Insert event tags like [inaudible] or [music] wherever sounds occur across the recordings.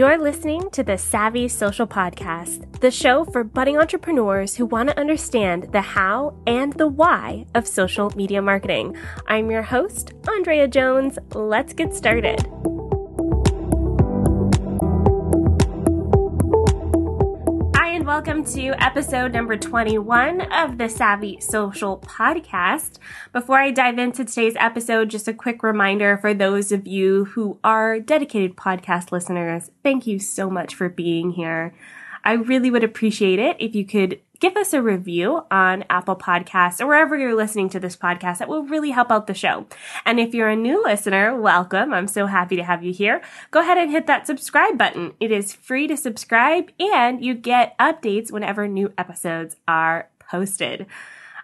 You're listening to the Savvy Social Podcast, the show for budding entrepreneurs who want to understand the how and the why of social media marketing. I'm your host, Andrea Jones. Let's get started. Welcome to episode number 21 of the Savvy Social Podcast. Before I dive into today's episode, just a quick reminder for those of you who are dedicated podcast listeners, thank you so much for being here. I really would appreciate it if you could give us a review on Apple Podcasts or wherever you're listening to this podcast. That will really help out the show. And if you're a new listener, welcome. I'm so happy to have you here. Go ahead and hit that subscribe button. It is free to subscribe and you get updates whenever new episodes are posted.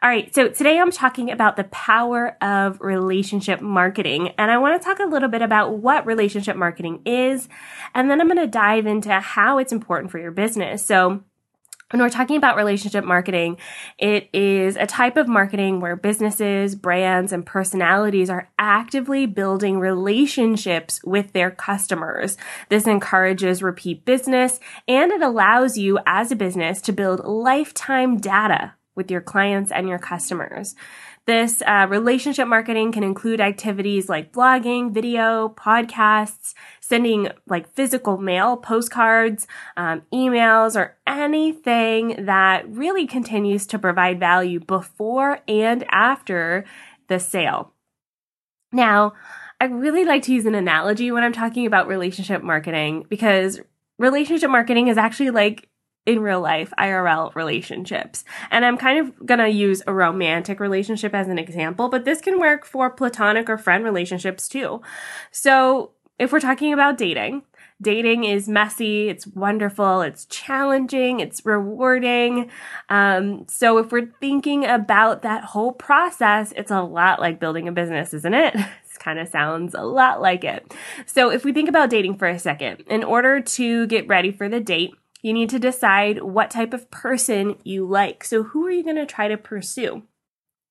All right, so today I'm talking about the power of relationship marketing, and I want to talk a little bit about what relationship marketing is, and then I'm going to dive into how it's important for your business. So, when we're talking about relationship marketing, it is a type of marketing where businesses, brands, and personalities are actively building relationships with their customers. This encourages repeat business and it allows you as a business to build lifetime data with your clients and your customers. This uh, relationship marketing can include activities like blogging, video, podcasts, sending like physical mail, postcards, um, emails, or anything that really continues to provide value before and after the sale. Now, I really like to use an analogy when I'm talking about relationship marketing because relationship marketing is actually like in real life IRL relationships. And I'm kind of going to use a romantic relationship as an example, but this can work for platonic or friend relationships too. So if we're talking about dating, dating is messy, it's wonderful, it's challenging, it's rewarding. Um, so if we're thinking about that whole process, it's a lot like building a business, isn't it? [laughs] Kind of sounds a lot like it. So if we think about dating for a second, in order to get ready for the date, you need to decide what type of person you like. So, who are you going to try to pursue?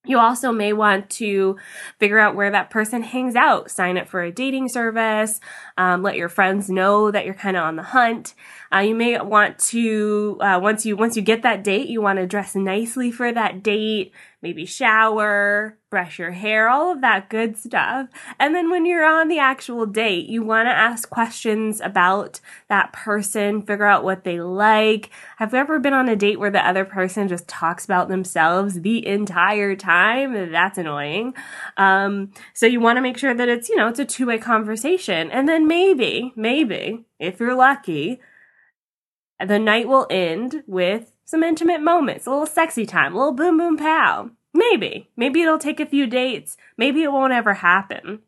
You also may want to figure out where that person hangs out, sign up for a dating service, um, let your friends know that you're kind of on the hunt. Uh, you may want to uh, once you once you get that date, you want to dress nicely for that date, maybe shower, brush your hair, all of that good stuff. And then when you're on the actual date, you want to ask questions about that person, figure out what they like. Have you ever been on a date where the other person just talks about themselves the entire time? That's annoying. Um, so you want to make sure that it's, you know, it's a two way conversation. And then maybe, maybe, if you're lucky, the night will end with some intimate moments, a little sexy time, a little boom boom pow. Maybe. Maybe it'll take a few dates. Maybe it won't ever happen.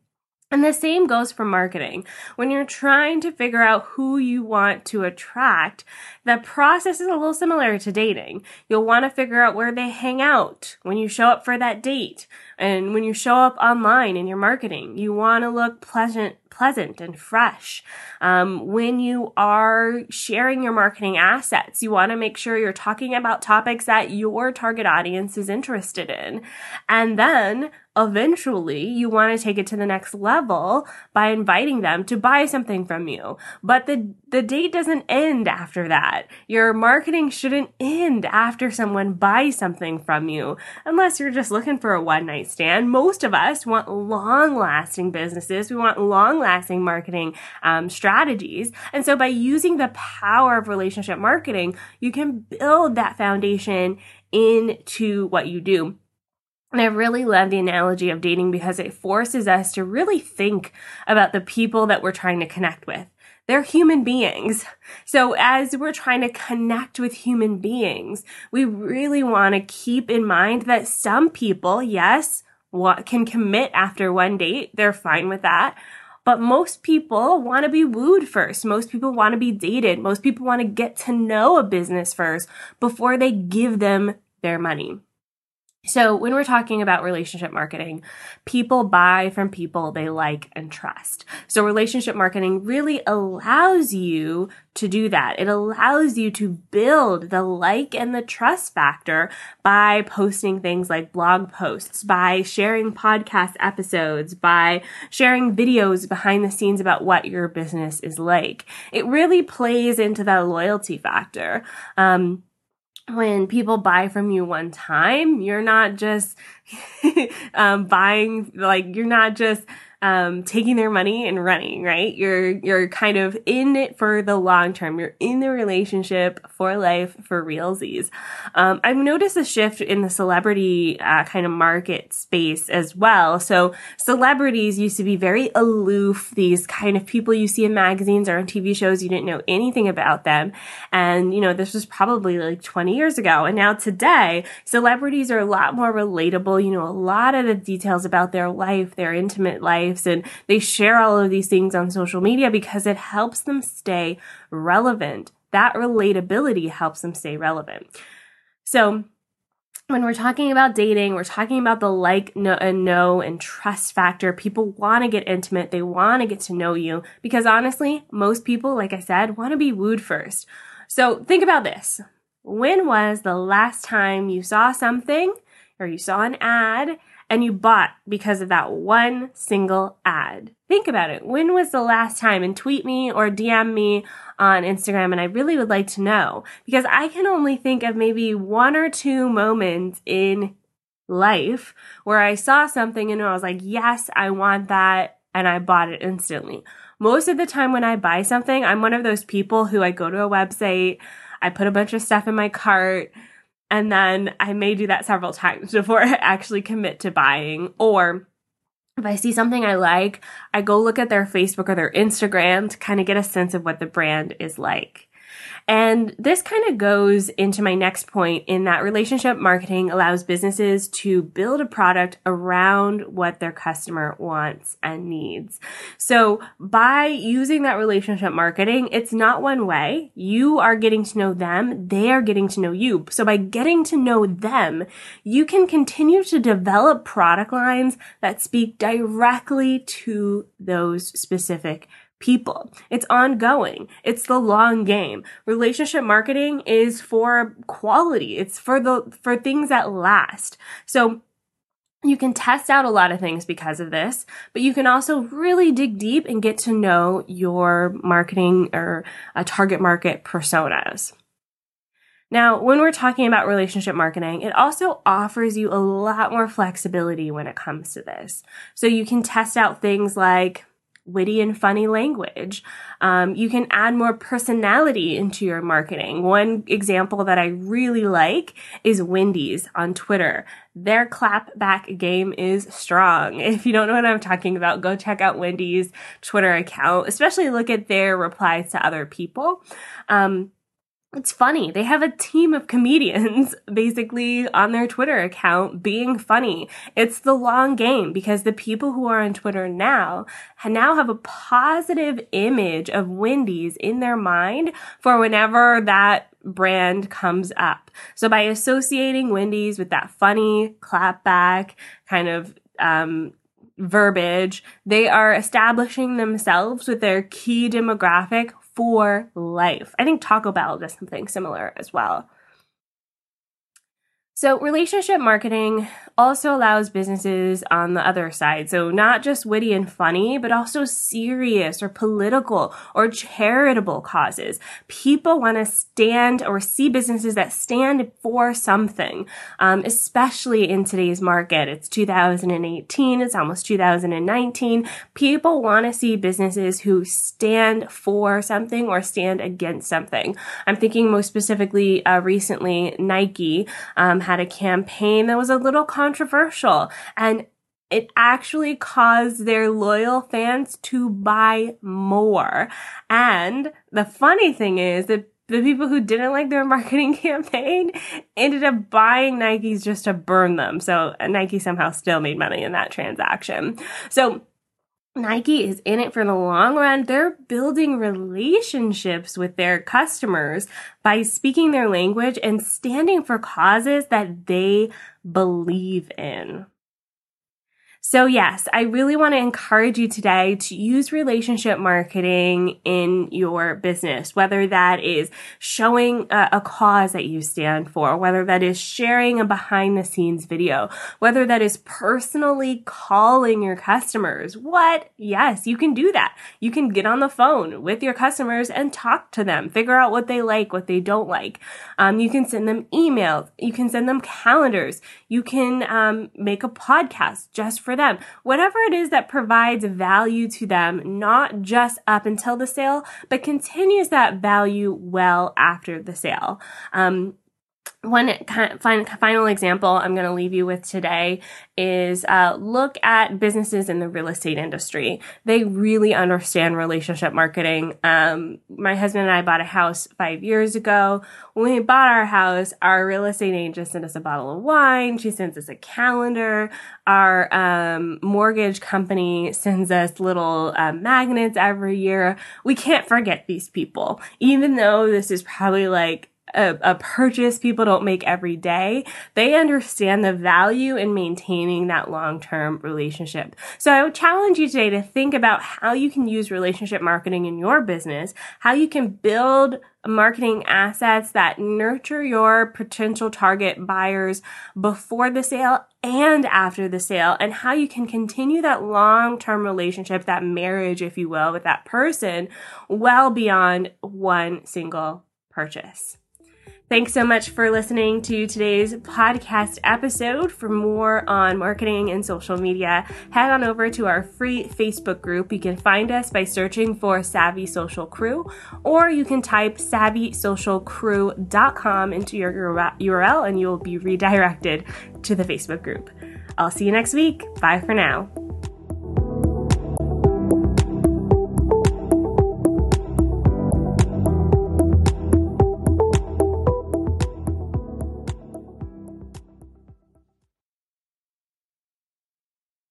And the same goes for marketing. When you're trying to figure out who you want to attract, the process is a little similar to dating. You'll want to figure out where they hang out when you show up for that date. And when you show up online in your marketing, you want to look pleasant, pleasant and fresh. Um, when you are sharing your marketing assets, you want to make sure you're talking about topics that your target audience is interested in. And then eventually you want to take it to the next level by inviting them to buy something from you. But the, the date doesn't end after that. Your marketing shouldn't end after someone buys something from you unless you're just looking for a one night stand. Most of us want long lasting businesses. We want long lasting marketing um, strategies. And so by using the power of relationship marketing, you can build that foundation into what you do. And I really love the analogy of dating because it forces us to really think about the people that we're trying to connect with. They're human beings. So as we're trying to connect with human beings, we really want to keep in mind that some people, yes, what can commit after one date. They're fine with that. But most people want to be wooed first. Most people want to be dated. Most people want to get to know a business first before they give them their money. So, when we're talking about relationship marketing, people buy from people they like and trust. So, relationship marketing really allows you to do that. It allows you to build the like and the trust factor by posting things like blog posts, by sharing podcast episodes, by sharing videos behind the scenes about what your business is like. It really plays into that loyalty factor. Um, when people buy from you one time, you're not just [laughs] um, buying, like, you're not just um, taking their money and running, right? You're, you're kind of in it for the long term. You're in the relationship for life, for realsies. Um, I've noticed a shift in the celebrity uh, kind of market space as well. So celebrities used to be very aloof, these kind of people you see in magazines or on TV shows. You didn't know anything about them. And, you know, this was probably like 20 years ago. And now today, celebrities are a lot more relatable. You know, a lot of the details about their life, their intimate life, lives and they share all of these things on social media because it helps them stay relevant. That relatability helps them stay relevant. So, when we're talking about dating, we're talking about the like, no, uh, and know, and trust factor. People want to get intimate. They want to get to know you because honestly, most people, like I said, want to be wooed first. So think about this. When was the last time you saw something or you saw an ad and you bought because of that one single ad. Think about it. When was the last time? And tweet me or DM me on Instagram. And I really would like to know because I can only think of maybe one or two moments in life where I saw something and I was like, yes, I want that. And I bought it instantly. Most of the time when I buy something, I'm one of those people who I go to a website, I put a bunch of stuff in my cart, and then I may do that several times [laughs] before I actually commit to buying. Or if I see something I like, I go look at their Facebook or their Instagram to kind of get a sense of what the brand is like. And this kind of goes into my next point in that relationship marketing allows businesses to build a product around what their customer wants and needs. So by using that relationship marketing, it's not one way. You are getting to know them. They are getting to know you. So by getting to know them, you can continue to develop product lines that speak directly to those specific people. It's ongoing. It's the long game. Relationship marketing is for quality. It's for the, for things that last. So you can test out a lot of things because of this, but you can also really dig deep and get to know your marketing or uh, target market personas. Now, when we're talking about relationship marketing, it also offers you a lot more flexibility when it comes to this. So you can test out things like witty and funny language. Um, you can add more personality into your marketing. One example that I really like is Wendy's on Twitter. Their clapback game is strong. [laughs] If you don't know what I'm talking about, go check out Wendy's Twitter account, especially look at their replies to other people. Um, it's funny. They have a team of comedians [laughs] basically on their Twitter account being funny. It's the long game because the people who are on Twitter now now have a positive image of Wendy's in their mind for whenever that brand comes up. So by associating Wendy's with that funny clapback kind of um, verbiage, they are establishing themselves with their key demographic for life. I think Taco Bell does something similar as well. So, relationship marketing also allows businesses on the other side. So, not just witty and funny, but also serious or political or charitable causes. People want to stand or see businesses that stand for something, um, especially in today's market. It's 2018, it's almost 2019. People want to see businesses who stand for something or stand against something. I'm thinking most specifically uh, recently, Nike. Um, had a campaign that was a little controversial and it actually caused their loyal fans to buy more. And the funny thing is that the people who didn't like their [laughs] marketing campaign ended up buying Nikes just to burn them. So uh, Nike somehow still made money in that transaction. So Nike is in it for the long run. They're building relationships with their customers by speaking their language and standing for causes that they believe in. So, yes, I really want to encourage you today to use relationship marketing in your business, whether that is showing a, a, cause that you stand for, whether that is sharing a behind the scenes video, whether that is personally calling your customers. What? Yes, you can do that. You can get on the phone with your customers and talk to them, figure out what they like, what they don't like. Um, you can send them emails, you can send them calendars, you can um, make a podcast just for them. Whatever it is that provides value to them, not just up until the sale, but continues that value well after the sale. Um, one final example I'm going to leave you with today is uh, look at businesses in the real estate industry. They really understand relationship marketing. Um, my husband and I bought a house five years ago. When we bought our house, our real estate agent sent us a bottle of wine. She sends us a calendar. Our um, mortgage company sends us little uh, magnets every year. We can't forget these people, even though this is probably like a, a, purchase people don't make every day, they understand the value in maintaining that long-term relationship. So I would challenge you today to think about how you can use relationship marketing in your business, how you can build marketing assets that nurture your potential target buyers before the sale and after the sale, and how you can continue that long-term relationship, that marriage, if you will, with that person well beyond one single purchase. Thanks so much for listening to today's podcast episode. For more on marketing and social media, head on over to our free Facebook group. You can find us by searching for Savvy Social Crew, or you can type savvysocialcrew.com into your URL and you'll be redirected to the Facebook group. I'll see you next week. Bye for now.